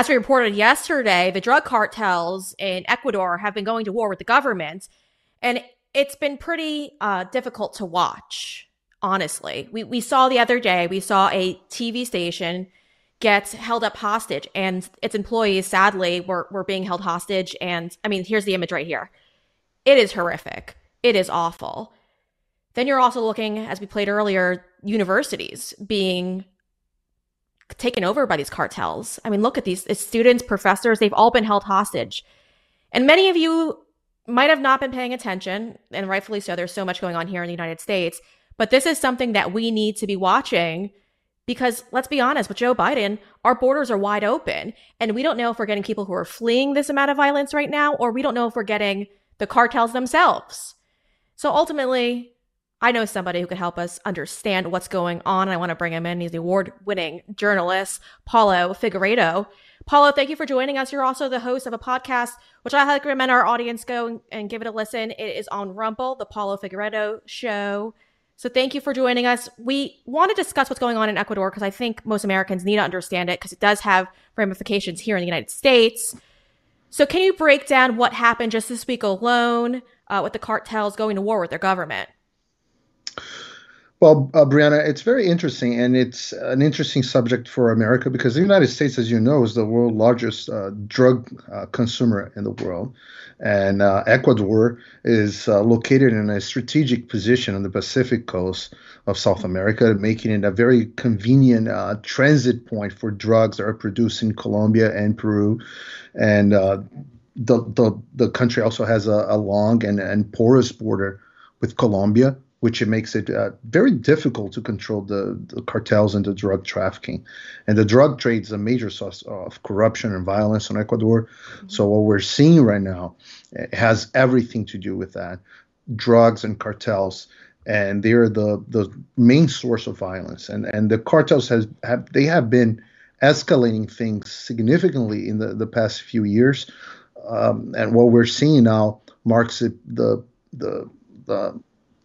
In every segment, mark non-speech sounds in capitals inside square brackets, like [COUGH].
As we reported yesterday, the drug cartels in Ecuador have been going to war with the government, and it's been pretty uh, difficult to watch. Honestly, we we saw the other day we saw a TV station get held up hostage, and its employees sadly were were being held hostage. And I mean, here's the image right here. It is horrific. It is awful. Then you're also looking, as we played earlier, universities being taken over by these cartels. I mean, look at these students, professors, they've all been held hostage. And many of you might have not been paying attention, and rightfully so. There's so much going on here in the United States. But this is something that we need to be watching because let's be honest, with Joe Biden, our borders are wide open. And we don't know if we're getting people who are fleeing this amount of violence right now, or we don't know if we're getting the cartels themselves. So ultimately, I know somebody who could help us understand what's going on. And I want to bring him in. He's the award winning journalist, Paulo Figueiredo. Paulo, thank you for joining us. You're also the host of a podcast, which I highly recommend our audience go and give it a listen. It is on Rumble, the Paulo Figueiredo show. So thank you for joining us. We want to discuss what's going on in Ecuador because I think most Americans need to understand it because it does have ramifications here in the United States. So can you break down what happened just this week alone uh, with the cartels going to war with their government? Well, uh, Breanna, it's very interesting, and it's an interesting subject for America because the United States, as you know, is the world's largest uh, drug uh, consumer in the world, and uh, Ecuador is uh, located in a strategic position on the Pacific coast of South America, making it a very convenient uh, transit point for drugs that are produced in Colombia and Peru, and the, the the country also has a, a long and, and porous border with Colombia which it makes it uh, very difficult to control the, the, cartels and the drug trafficking. And the drug trade is a major source of corruption and violence in Ecuador. Mm-hmm. So what we're seeing right now has everything to do with that, drugs and cartels. And they're the, the main source of violence. And and the cartels has have they have been escalating things significantly in the, the past few years. Um, and what we're seeing now marks it, the the the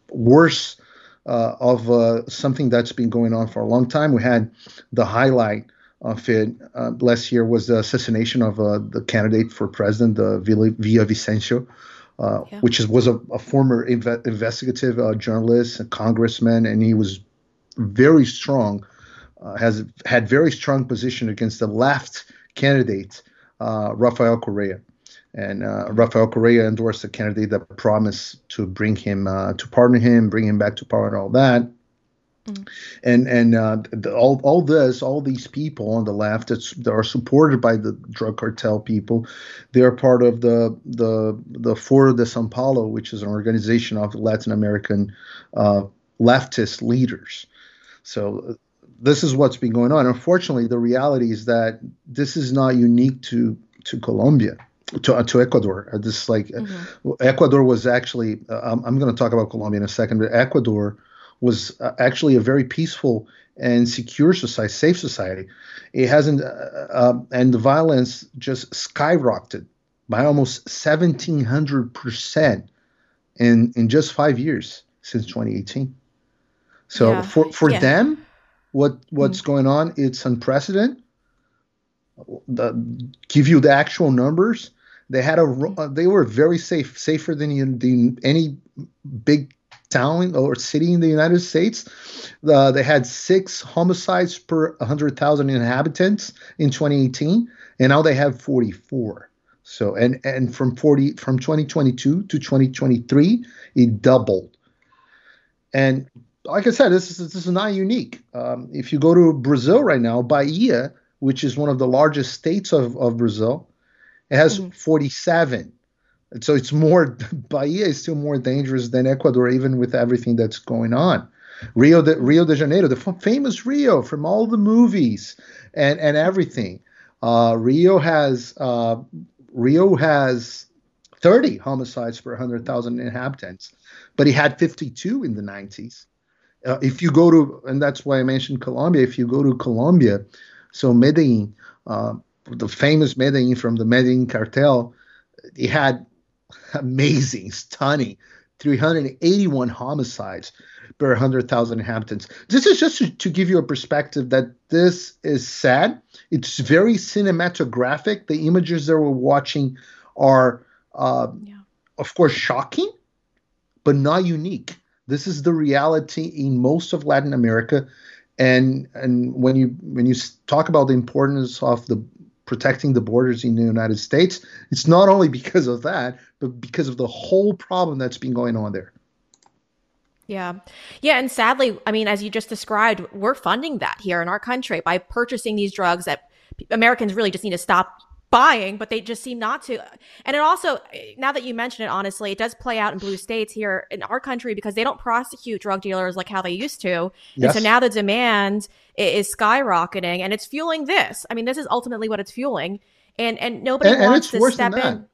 worse uh, of uh, something that's been going on for a long time. We had the highlight of it uh, last year was the assassination of uh, the candidate for president, uh, Villavicencio, uh, yeah. which is, was a, a former inve- investigative uh, journalist, a congressman, and he was very strong, has had very strong position against the left candidate, Rafael Correa and uh, Rafael Correa endorsed a candidate that promised to bring him uh, to pardon him, bring him back to power, and all that. Mm. And and uh, the, all all this, all these people on the left that, that are supported by the drug cartel people, they are part of the the the Foro de São Paulo, which is an organization of Latin American uh, leftist leaders. So this is what's been going on. Unfortunately, the reality is that this is not unique to to Colombia to, uh, to Ecuador. Uh, this like uh, mm-hmm. Ecuador was actually. Uh, I'm, I'm going to talk about Colombia in a second, but Ecuador was uh, actually a very peaceful and secure society, safe society. It hasn't, um, and the violence just skyrocketed by almost 1,700 percent in in just five years since 2018. So yeah. for for yeah. them, what what's mm-hmm. going on? It's unprecedented. The, give you the actual numbers they had a uh, they were very safe, safer than the, any big town or city in the United States. Uh, they had six homicides per 100,000 inhabitants in 2018, and now they have 44. So and and from 40 from 2022 to 2023, it doubled. And like I said, this is this is not unique. Um, if you go to Brazil right now, Bahia, which is one of the largest states of, of Brazil, it has mm-hmm. 47. So it's more, [LAUGHS] Bahia is still more dangerous than Ecuador, even with everything that's going on. Rio de, Rio de Janeiro, the f- famous Rio from all the movies and, and everything. Uh, Rio has uh, Rio has 30 homicides per 100,000 inhabitants, but he had 52 in the 90s. Uh, if you go to, and that's why I mentioned Colombia, if you go to Colombia, so Medellin, uh, the famous Medellin from the Medellin cartel, he had amazing, stunning 381 homicides. per 100,000 inhabitants. This is just to, to, give you a perspective that this is sad. It's very cinematographic. The images that we're watching are, uh, yeah. of course, shocking, but not unique. This is the reality in most of Latin America. And and when you when you talk about the importance of the protecting the borders in the United States, it's not only because of that, but because of the whole problem that's been going on there. Yeah. Yeah. And sadly, I mean, as you just described, we're funding that here in our country by purchasing these drugs that Americans really just need to stop buying, but they just seem not to. And it also, now that you mention it, honestly, it does play out in blue states here in our country because they don't prosecute drug dealers like how they used to. Yes. And so now the demand is skyrocketing and it's fueling this. I mean, this is ultimately what it's fueling. And, and nobody and, wants and to step in.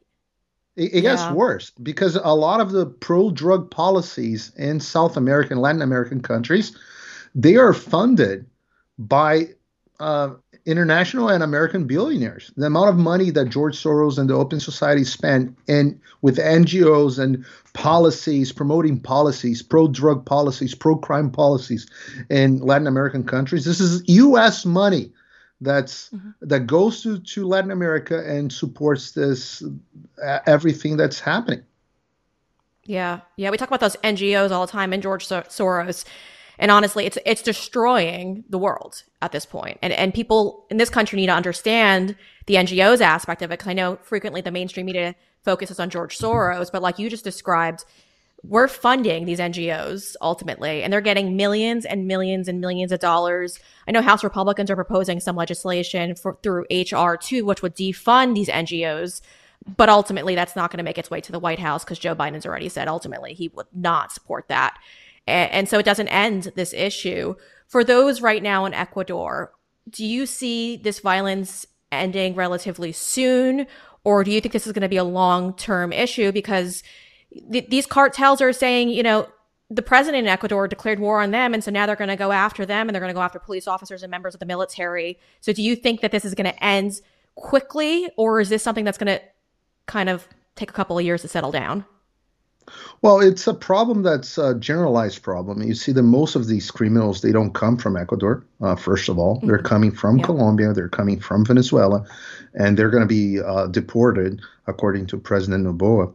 It, it gets yeah. worse because a lot of the pro-drug policies in South American, Latin American countries, they are funded by uh, international and American billionaires. The amount of money that George Soros and the Open Society spent in with NGOs and policies, promoting policies, pro-drug policies, pro-crime policies in Latin American countries. This is U.S. money that's mm-hmm. that goes to, to Latin America and supports this uh, everything that's happening. Yeah, yeah, we talk about those NGOs all the time, and George Soros and honestly, it's it's destroying the world at this point. And and people in this country need to understand the NGOs aspect of it because I know frequently the mainstream media focuses on George Soros, but like you just described, we're funding these NGOs ultimately, and they're getting millions and millions and millions of dollars. I know House Republicans are proposing some legislation for through HR two, which would defund these NGOs. But ultimately, that's not going to make its way to the White House because Joe Biden's already said ultimately he would not support that. And, so it doesn't end this issue. For those right now in Ecuador, do you see this violence ending relatively soon? Or do you think this is going to be a long term issue? Because th- these cartels are saying, you know, the president in Ecuador declared war on them. And so now they're going to go after them and they're going to go after police officers and members of the military. So do you think that this is going to end quickly? Or is this something that's going to kind of take a couple of years to settle down? Well, it's a problem that's a generalized problem. You see that most of these criminals they don't come from Ecuador. Uh, first of all, mm-hmm. they're coming from yeah. Colombia, they're coming from Venezuela, and they're going to be uh, deported according to President Noboa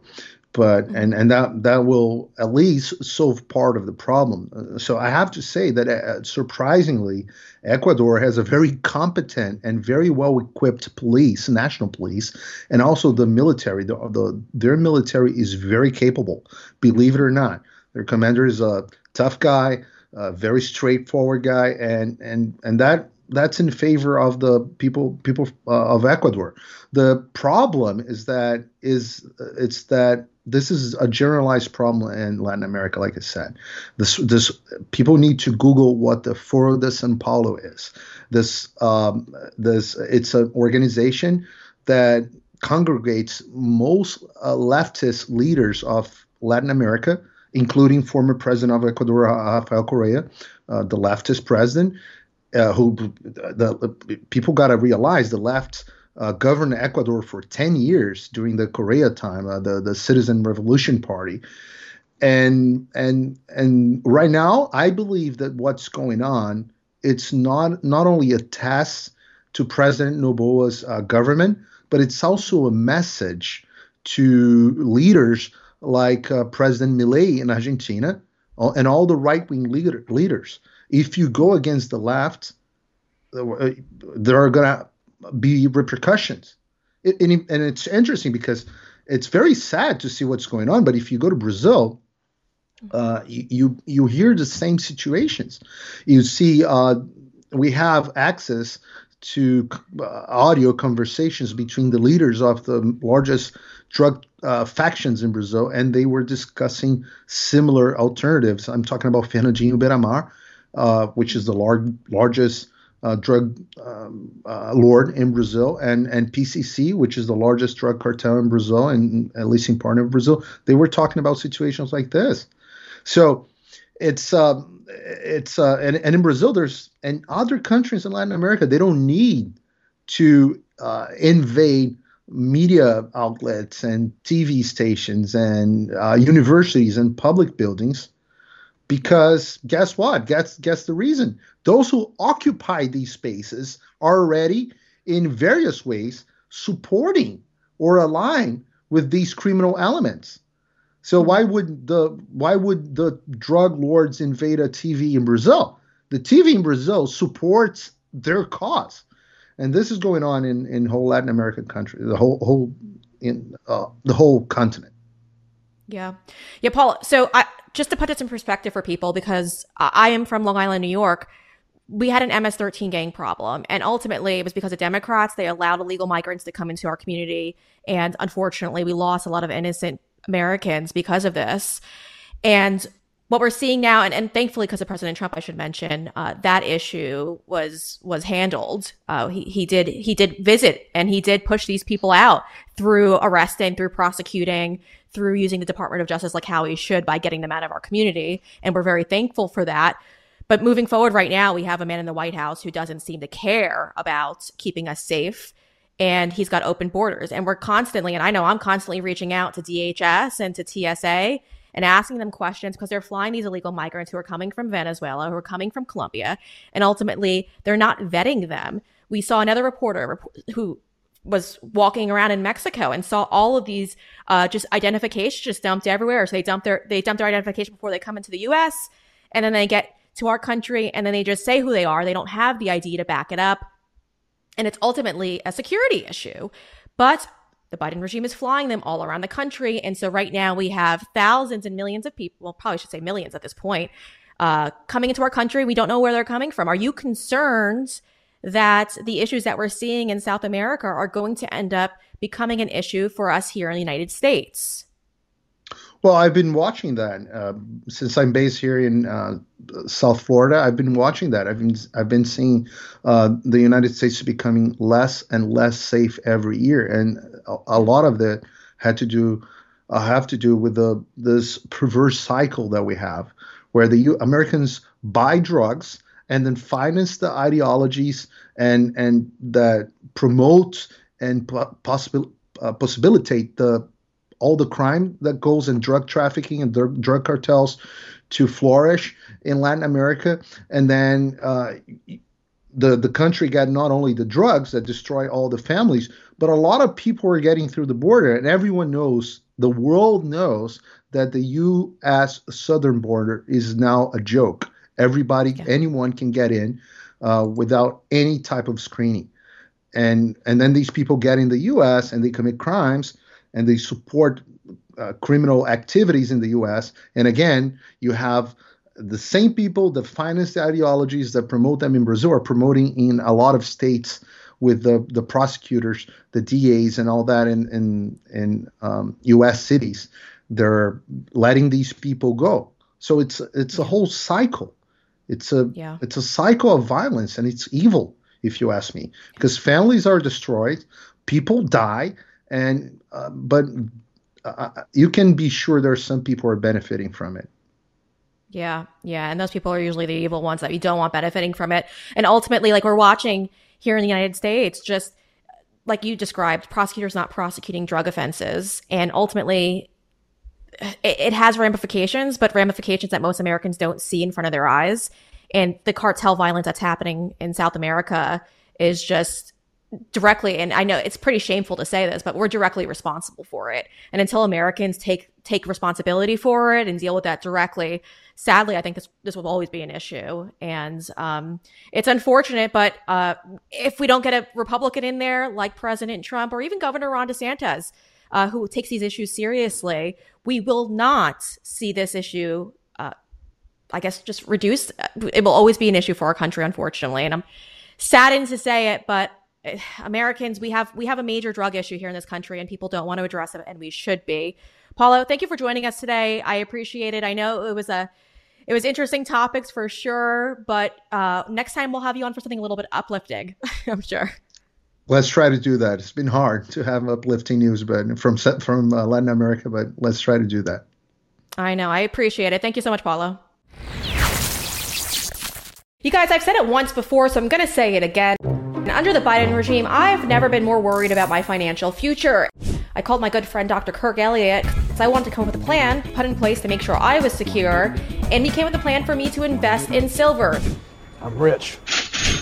but mm-hmm. and and that that will at least solve part of the problem. Uh, so I have to say that uh, surprisingly, Ecuador has a very competent and very well equipped police, national police, and also the military. The, the their military is very capable, believe it or not. Their commander is a tough guy, a very straightforward guy, and and and that that's in favor of the people people uh, of Ecuador. The problem is that is uh, it's that this is a generalized problem in Latin America, like I said. This, this people need to Google what the Foro de São Paulo is. This, um, this, it's an organization that congregates most uh, leftist leaders of Latin America, including former president of Ecuador, Rafael Correa, uh, the leftist president, uh, who the, the people got to realize the left uh, governed Ecuador for 10 years during the Correa time, uh, the, the Citizen Revolution Party. And and and right now, I believe that what's going on, it's not not only a test to President Noboa's uh, government, but it's also a message to leaders like uh, President Milei in Argentina and all the right wing leader, leaders. If you go against the left, uh, there are going to be repercussions. It, and, and it's interesting because it's very sad to see what's going on. But if you go to Brazil, uh, you you hear the same situations. You see, uh, we have access to uh, audio conversations between the leaders of the largest drug uh, factions in Brazil, and they were discussing similar alternatives. I'm talking about Fernandinho Beira-Mar, uh, which is the lar- largest uh, drug um, uh, lord in Brazil, and and PCC, which is the largest drug cartel in Brazil and a leasing partner of Brazil, they were talking about situations like this. So it's uh, it's uh, and, and in Brazil there's and other countries in Latin America they don't need to uh, invade media outlets and TV stations and uh, universities and public buildings because guess what? Guess guess the reason. Those who occupy these spaces are already in various ways supporting or align with these criminal elements. So why would the why would the drug lords invade a TV in Brazil? The TV in Brazil supports their cause, and this is going on in in whole Latin American country, the whole whole in uh, the whole continent. Yeah, yeah, Paul. So I just to put this in perspective for people, because I am from Long Island, New York we had an MS-13 gang problem, and ultimately it was because of Democrats. They allowed illegal migrants to come into our community, and unfortunately, we lost a lot of innocent Americans because of this. And what we're seeing now, and, and thankfully, because of President Trump, I should mention uh, that issue was was handled. Uh, he he did he did visit and he did push these people out through arresting, through prosecuting, through using the Department of Justice like how he should by getting them out of our community, and we're very thankful for that. But moving forward right now, we have a man in the White House who doesn't seem to care about keeping us safe. And he's got open borders. And we're constantly, and I know I'm constantly reaching out to DHS and to TSA and asking them questions because they're flying these illegal migrants who are coming from Venezuela, who are coming from Colombia, and ultimately they're not vetting them. We saw another reporter who was walking around in Mexico and saw all of these uh, just identifications just dumped everywhere. So they dump their they dump their identification before they come into the U.S. and then they get to our country and then they just say who they are. They don't have the ID to back it up. And it's ultimately a security issue. But the Biden regime is flying them all around the country. And so right now we have thousands and millions of people, well, probably should say millions at this point, uh, coming into our country. We don't know where they're coming from. Are you concerned that the issues that we're seeing in South America are going to end up becoming an issue for us here in the United States? Well, I've been watching that uh, since I'm based here in uh, South Florida. I've been watching that. I've been I've been seeing uh, the United States becoming less and less safe every year, and a, a lot of that had to do uh, have to do with the this perverse cycle that we have, where the U- Americans buy drugs and then finance the ideologies and and that promote and possible uh, possibilitate the all the crime that goes in drug trafficking and drug, drug cartels to flourish in Latin America, and then uh, the the country got not only the drugs that destroy all the families, but a lot of people are getting through the border, and everyone knows, the world knows that the U.S. southern border is now a joke. Everybody, yeah. anyone can get in uh, without any type of screening, and and then these people get in the U.S. and they commit crimes and they support uh, criminal activities in the U.S. And again, you have the same people that finance the ideologies that promote them in Brazil are promoting in a lot of states with the the prosecutors, the DAs, and all that in in in um, U.S. cities. They're letting these people go. So it's it's a whole cycle. It's a yeah. it's a cycle of violence, and it's evil, if you ask me, because families are destroyed, people die, and uh, but uh, uh, you can be sure there are some people who are benefiting from it. Yeah, yeah, and those people are usually the evil ones that we don't want benefiting from it. And ultimately, like we're watching here in the United States, just like you described, prosecutors not prosecuting drug offenses, and ultimately, it, it has ramifications, but ramifications that most Americans don't see in front of their eyes. And the cartel violence that's happening in South America is just directly and I know it's pretty shameful to say this, but we're directly responsible for it. And until Americans take take responsibility for it and deal with that directly, sadly, I think this this will always be an issue. And um, it's unfortunate, but uh, if we don't get a Republican in there like President Trump or even Governor Ron DeSantis, uh, who takes these issues seriously, we will not see this issue. Uh, I guess just reduced. It will always be an issue for our country, unfortunately. And I'm saddened to say it, but [SIGHS] Americans, we have we have a major drug issue here in this country, and people don't want to address it, and we should be. Paulo, thank you for joining us today. I appreciate it. I know it was a it was interesting topics for sure, but uh, next time we'll have you on for something a little bit uplifting. [LAUGHS] I'm sure. Let's try to do that. It's been hard to have uplifting news, but from from uh, Latin America, but let's try to do that. I know. I appreciate it. Thank you so much, Paulo. You guys, I've said it once before, so I'm going to say it again. Under the Biden regime, I've never been more worried about my financial future. I called my good friend Dr. Kirk Elliott because I wanted to come up with a plan put in place to make sure I was secure and he came with a plan for me to invest in silver. I'm rich.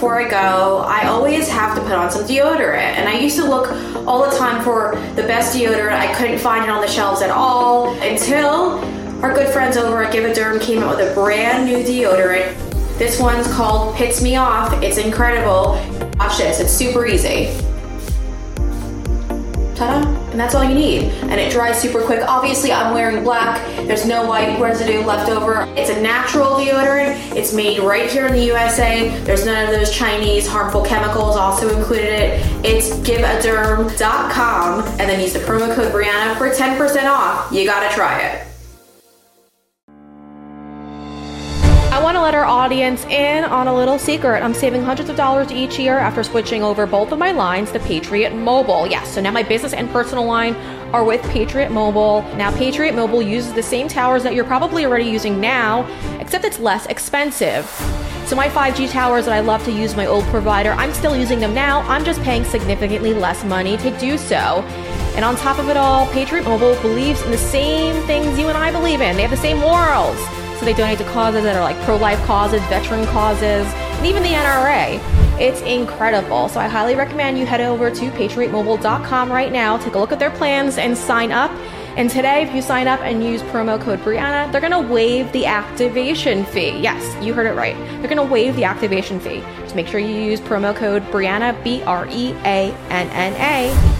Before I go, I always have to put on some deodorant. And I used to look all the time for the best deodorant. I couldn't find it on the shelves at all until our good friends over at GiveADerm came out with a brand new deodorant. This one's called Pits Me Off. It's incredible. Watch this, it's super easy. Ta-da! And that's all you need. And it dries super quick. Obviously, I'm wearing black. There's no white residue left over. It's a natural deodorant. It's made right here in the USA. There's none of those Chinese harmful chemicals also included in it. It's giveaderm.com and then use the promo code Breanna for 10% off. You gotta try it. I want to let our audience in on a little secret. I'm saving hundreds of dollars each year after switching over both of my lines to Patriot Mobile. Yes, so now my business and personal line are with Patriot Mobile. Now, Patriot Mobile uses the same towers that you're probably already using now, except it's less expensive. So, my 5G towers that I love to use my old provider, I'm still using them now. I'm just paying significantly less money to do so. And on top of it all, Patriot Mobile believes in the same things you and I believe in. They have the same morals. So they donate to causes that are like pro life causes, veteran causes, and even the NRA. It's incredible. So I highly recommend you head over to patriotmobile.com right now, take a look at their plans, and sign up. And today, if you sign up and use promo code Breanna, they're going to waive the activation fee. Yes, you heard it right. They're going to waive the activation fee. Just make sure you use promo code Breanna, B R E A N N A.